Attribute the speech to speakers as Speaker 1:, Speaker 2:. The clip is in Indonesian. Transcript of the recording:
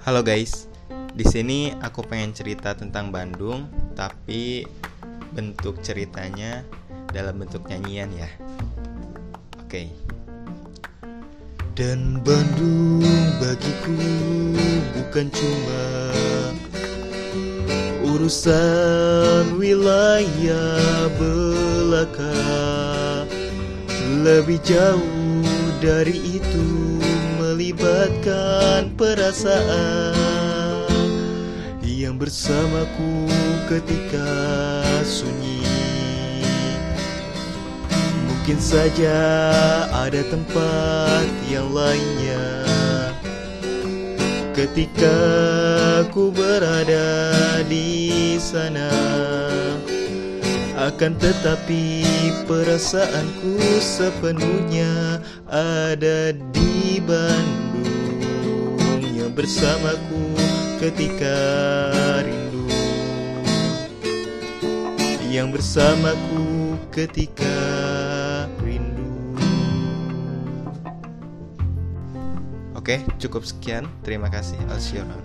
Speaker 1: Halo guys, di sini aku pengen cerita tentang Bandung, tapi bentuk ceritanya dalam bentuk nyanyian ya. Oke.
Speaker 2: Dan Bandung bagiku bukan cuma urusan wilayah belaka, lebih jauh dari itu melibatkan perasaan yang bersamaku ketika sunyi. Mungkin saja ada tempat yang lainnya ketika ku berada di sana. Akan tetapi perasaanku sepenuhnya ada di Bandung yang bersamaku ketika rindu yang bersamaku ketika rindu
Speaker 1: Oke, cukup sekian. Terima kasih. Alsyonan.